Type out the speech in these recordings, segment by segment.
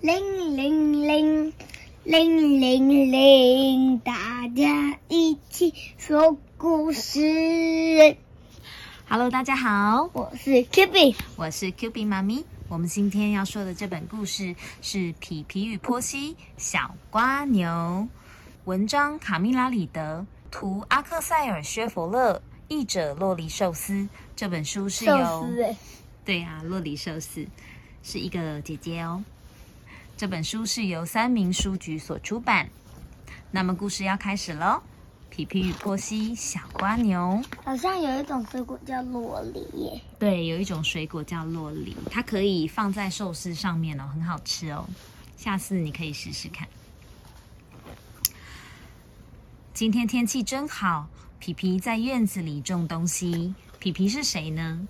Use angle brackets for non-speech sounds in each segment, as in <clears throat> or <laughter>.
铃铃铃，铃铃铃，大家一起说故事。Hello，大家好，我是 Q B，我是 Q B 妈咪。我们今天要说的这本故事是《皮皮与波西小瓜牛》，文章卡米拉里德，图阿克塞尔薛佛勒，译者洛黎寿司。这本书是由对啊，洛黎寿司是一个姐姐哦。这本书是由三明书局所出版。那么故事要开始喽，《皮皮与波西小瓜牛》。好像有一种水果叫洛梨耶。对，有一种水果叫洛梨，它可以放在寿司上面哦，很好吃哦。下次你可以试试看。今天天气真好，皮皮在院子里种东西。皮皮是谁呢？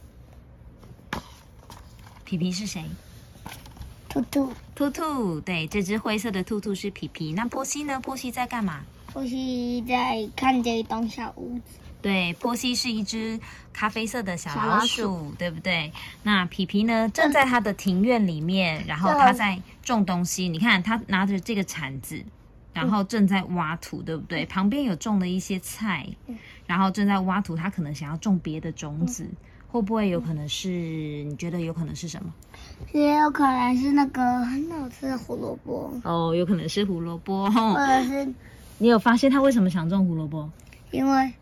皮皮是谁？兔兔，兔兔。对，这只灰色的兔兔是皮皮。那波西呢？波西在干嘛？波西在看这一栋小屋子。对，波西是一只咖啡色的小小老老鼠，对不对？那皮皮呢，正在他的庭院里面，然后他在种东西。你看，他拿着这个铲子，然后正在挖土，对不对？旁边有种了一些菜，然后正在挖土。他可能想要种别的种子，会不会有可能是？你觉得有可能是什么？也有可能是那个很好吃的胡萝卜，哦，有可能是胡萝卜。或者是你有发现他为什么想种胡萝卜？因为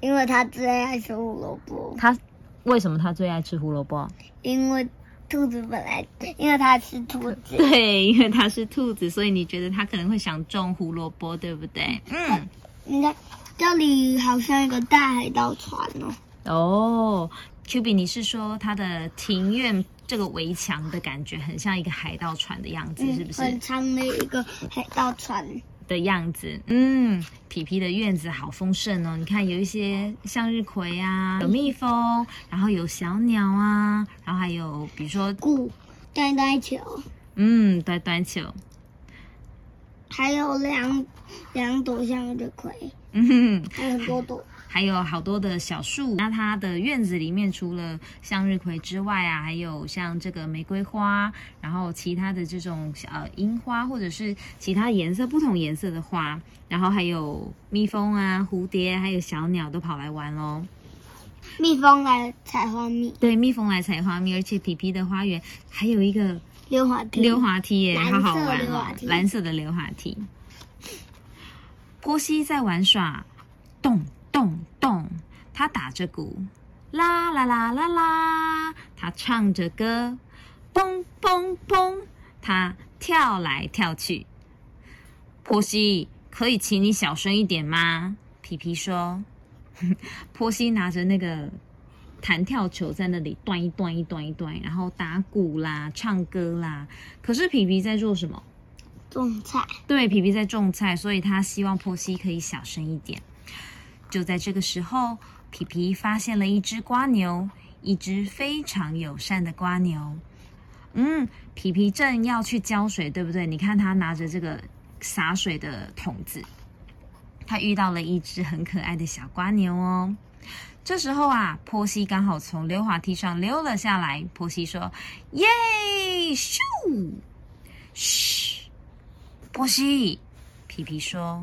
因为他最爱吃胡萝卜，他为什么他最爱吃胡萝卜？因为兔子本来因为它是兔子，对，因为它是兔子，所以你觉得它可能会想种胡萝卜，对不对？嗯，你看这里好像一个大海盗船哦，哦，Q B，你是说它的庭院这个围墙的感觉很像一个海盗船的样子，是不是很？长的一个海盗船，的样子，嗯，皮皮的院子好丰盛哦。你看，有一些向日葵啊，有蜜蜂，然后有小鸟啊，然后还有比如说，鼓呆呆球，嗯，呆呆球，还有两两朵向日葵，嗯哼。还有很多朵。还有好多的小树。那它的院子里面除了向日葵之外啊，还有像这个玫瑰花，然后其他的这种呃樱花，或者是其他颜色不同颜色的花，然后还有蜜蜂啊、蝴蝶，还有小鸟都跑来玩喽。蜜蜂来采花蜜，对，蜜蜂来采花蜜，而且皮皮的花园还有一个溜滑梯，溜滑梯耶，好好玩哦蓝色的溜滑梯。波西在玩耍，咚咚咚，他打着鼓，啦啦啦啦啦，他唱着歌，嘣嘣嘣，他跳来跳去。波西，可以请你小声一点吗？皮皮说。<laughs> 波西拿着那个弹跳球在那里断一断一断一断，然后打鼓啦、唱歌啦。可是皮皮在做什么？种菜，对，皮皮在种菜，所以他希望波西可以小声一点。就在这个时候，皮皮发现了一只瓜牛，一只非常友善的瓜牛。嗯，皮皮正要去浇水，对不对？你看他拿着这个洒水的桶子，他遇到了一只很可爱的小瓜牛哦。这时候啊，波西刚好从溜滑梯上溜了下来。波西说：“耶，咻，嘘。”波西，皮皮说：“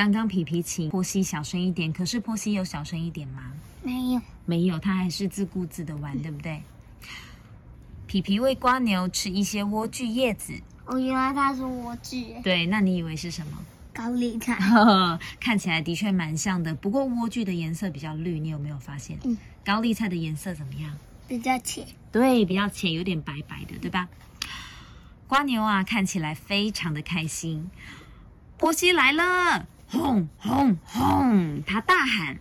刚刚皮皮请波西小声一点，可是波西有小声一点吗？没有，没有，他还是自顾自的玩，对不对？”皮皮喂瓜牛吃一些莴苣叶子，哦，原来它是莴苣，对，那你以为是什么？高丽菜，<laughs> 看起来的确蛮像的，不过莴苣的颜色比较绿，你有没有发现？嗯，高丽菜的颜色怎么样？比较浅，对，比较浅，有点白白的，对吧？瓜牛啊，看起来非常的开心。波西来了，轰轰轰！他大喊。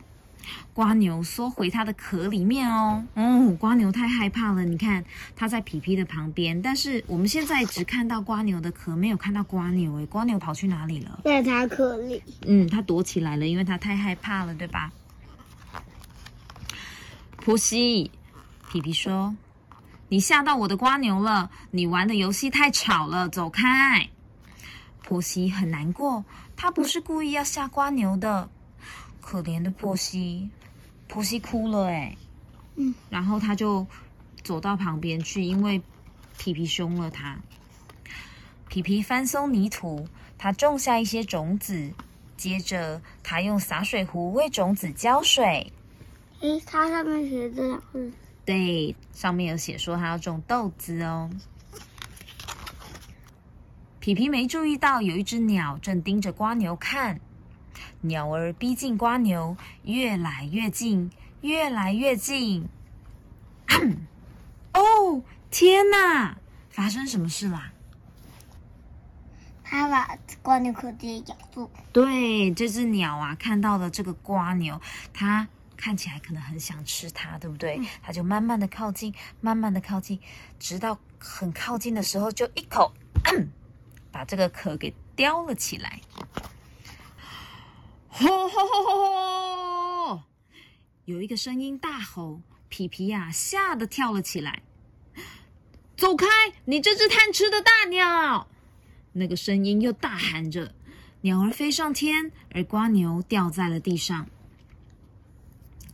瓜牛缩回它的壳里面哦。哦，瓜牛太害怕了。你看，它在皮皮的旁边，但是我们现在只看到瓜牛的壳，没有看到瓜牛。诶，瓜牛跑去哪里了？在它壳里，嗯，它躲起来了，因为它太害怕了，对吧？婆西，皮皮说：“你吓到我的瓜牛了，你玩的游戏太吵了，走开。”婆西很难过，他不是故意要吓瓜牛的。可怜的波西，波西哭了哎，嗯，然后他就走到旁边去，因为皮皮凶了他。皮皮翻松泥土，他种下一些种子，接着他用洒水壶为种子浇水。诶，它上面写这两个字，对，上面有写说他要种豆子哦。皮皮没注意到有一只鸟正盯着瓜牛看，鸟儿逼近瓜牛，越来越近，越来越近。<clears throat> 哦，天哪！发生什么事啦？它把瓜牛壳直接咬住。对，这只鸟啊，看到了这个瓜牛，它看起来可能很想吃它，对不对？它就慢慢的靠近，慢慢的靠近，直到很靠近的时候，就一口 <clears throat> 把这个壳给叼了起来。吼吼吼吼吼！有一个声音大吼，皮皮呀、吓得跳了起来。走开！你这只贪吃的大鸟！那个声音又大喊着，鸟儿飞上天，而瓜牛掉在了地上。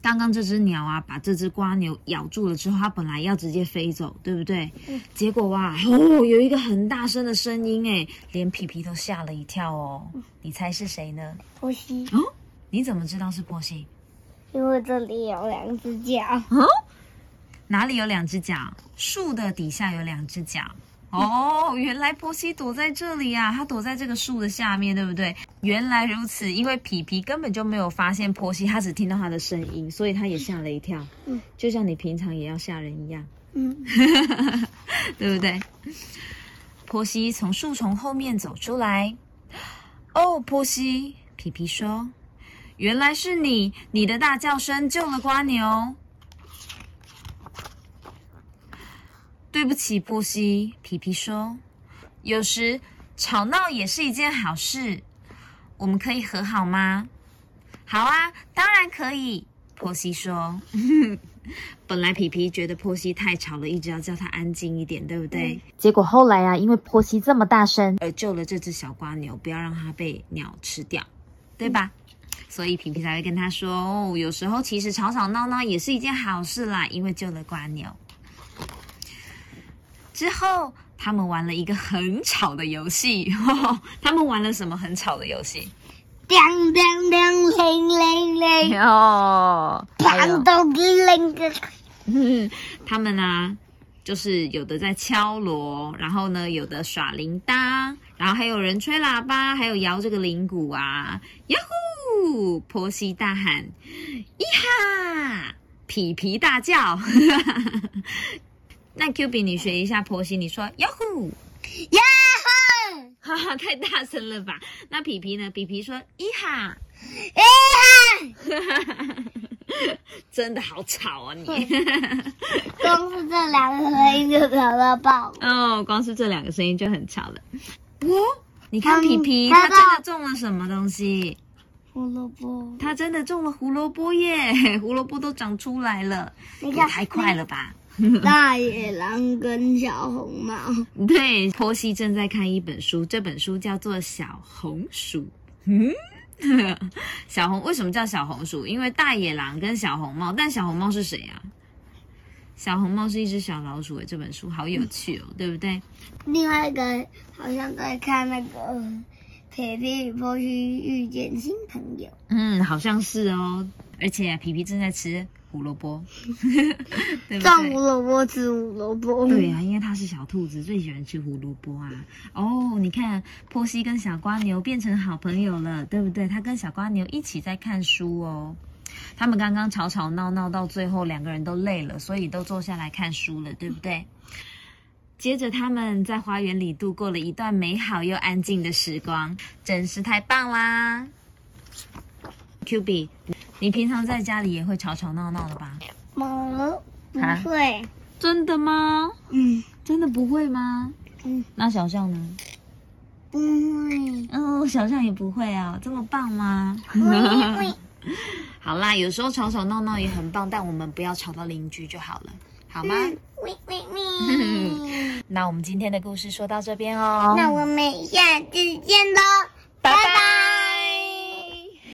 刚刚这只鸟啊，把这只瓜牛咬住了之后，它本来要直接飞走，对不对？嗯结果哇，哦，有一个很大声的声音，哎，连皮皮都吓了一跳哦。你猜是谁呢？波西，哦，你怎么知道是波西？因为这里有两只脚。哦，哪里有两只脚？树的底下有两只脚。哦，原来波西躲在这里啊！他躲在这个树的下面，对不对？原来如此，因为皮皮根本就没有发现波西，他只听到他的声音，所以他也吓了一跳。嗯，就像你平常也要吓人一样，嗯，<laughs> 对不对？波西从树丛后面走出来。哦，波西，皮皮说：“原来是你，你的大叫声救了瓜牛。”对不起，波西，皮皮说：“有时吵闹也是一件好事，我们可以和好吗？”“好啊，当然可以。”波西说。<laughs> 本来皮皮觉得波西太吵了，一直要叫他安静一点，对不对？结果后来啊，因为波西这么大声，而救了这只小瓜牛，不要让它被鸟吃掉，对吧？所以皮皮才会跟他说：“哦，有时候其实吵吵闹闹也是一件好事啦，因为救了瓜牛。”之后，他们玩了一个很吵的游戏。<laughs> 他们玩了什么很吵的游戏？叮叮叮，铃铃铃，哦，还有棒咚铃个。<laughs> 他们呢，就是有的在敲锣，然后呢，有的耍铃铛，然后还有人吹喇叭，还有摇这个铃鼓啊！呀呼！婆媳大喊：“咿哈！”皮皮大叫。那 Q 比，你学一下婆媳，你说“呀呼呀”，哈哈，太大声了吧？那皮皮呢？皮皮说“咿哈哈！”，<laughs> 真的好吵啊你！光是这两个声音就吵到爆。哦，光是这两个声音就很吵了。哦，你看嗯皮皮，他真的种了什么东西？胡萝卜，他真的种了胡萝卜耶！胡萝卜都长出来了，你看也太快了吧！<laughs> 大野狼跟小红帽。对，波西正在看一本书，这本书叫做《小红鼠》。嗯，<laughs> 小红为什么叫小红鼠？因为大野狼跟小红帽，但小红帽是谁啊？小红帽是一只小老鼠诶，这本书好有趣哦，<laughs> 对不对？另外一个好像在看那个皮皮与波西遇见新朋友。嗯，好像是哦。而且皮皮正在吃胡萝卜，<laughs> 对胡？萝卜吃胡萝卜。对啊，因为它是小兔子，最喜欢吃胡萝卜啊。哦，你看，波西跟小瓜牛变成好朋友了，对不对？他跟小瓜牛一起在看书哦。他们刚刚吵吵闹闹，到最后两个人都累了，所以都坐下来看书了，对不对？接着，他们在花园里度过了一段美好又安静的时光，真是太棒啦！Q B，你平常在家里也会吵吵闹闹的吧？么不啊会。真的吗？嗯真的不会吗？嗯，那小象呢？不会。哦，小象也不会啊，这么棒吗？会会。<laughs> 好啦，有时候吵吵闹闹也很棒，但我们不要吵到邻居就好了，好吗？喂喂喂。<laughs> 那我们今天的故事说到这边哦。那我们下次见喽。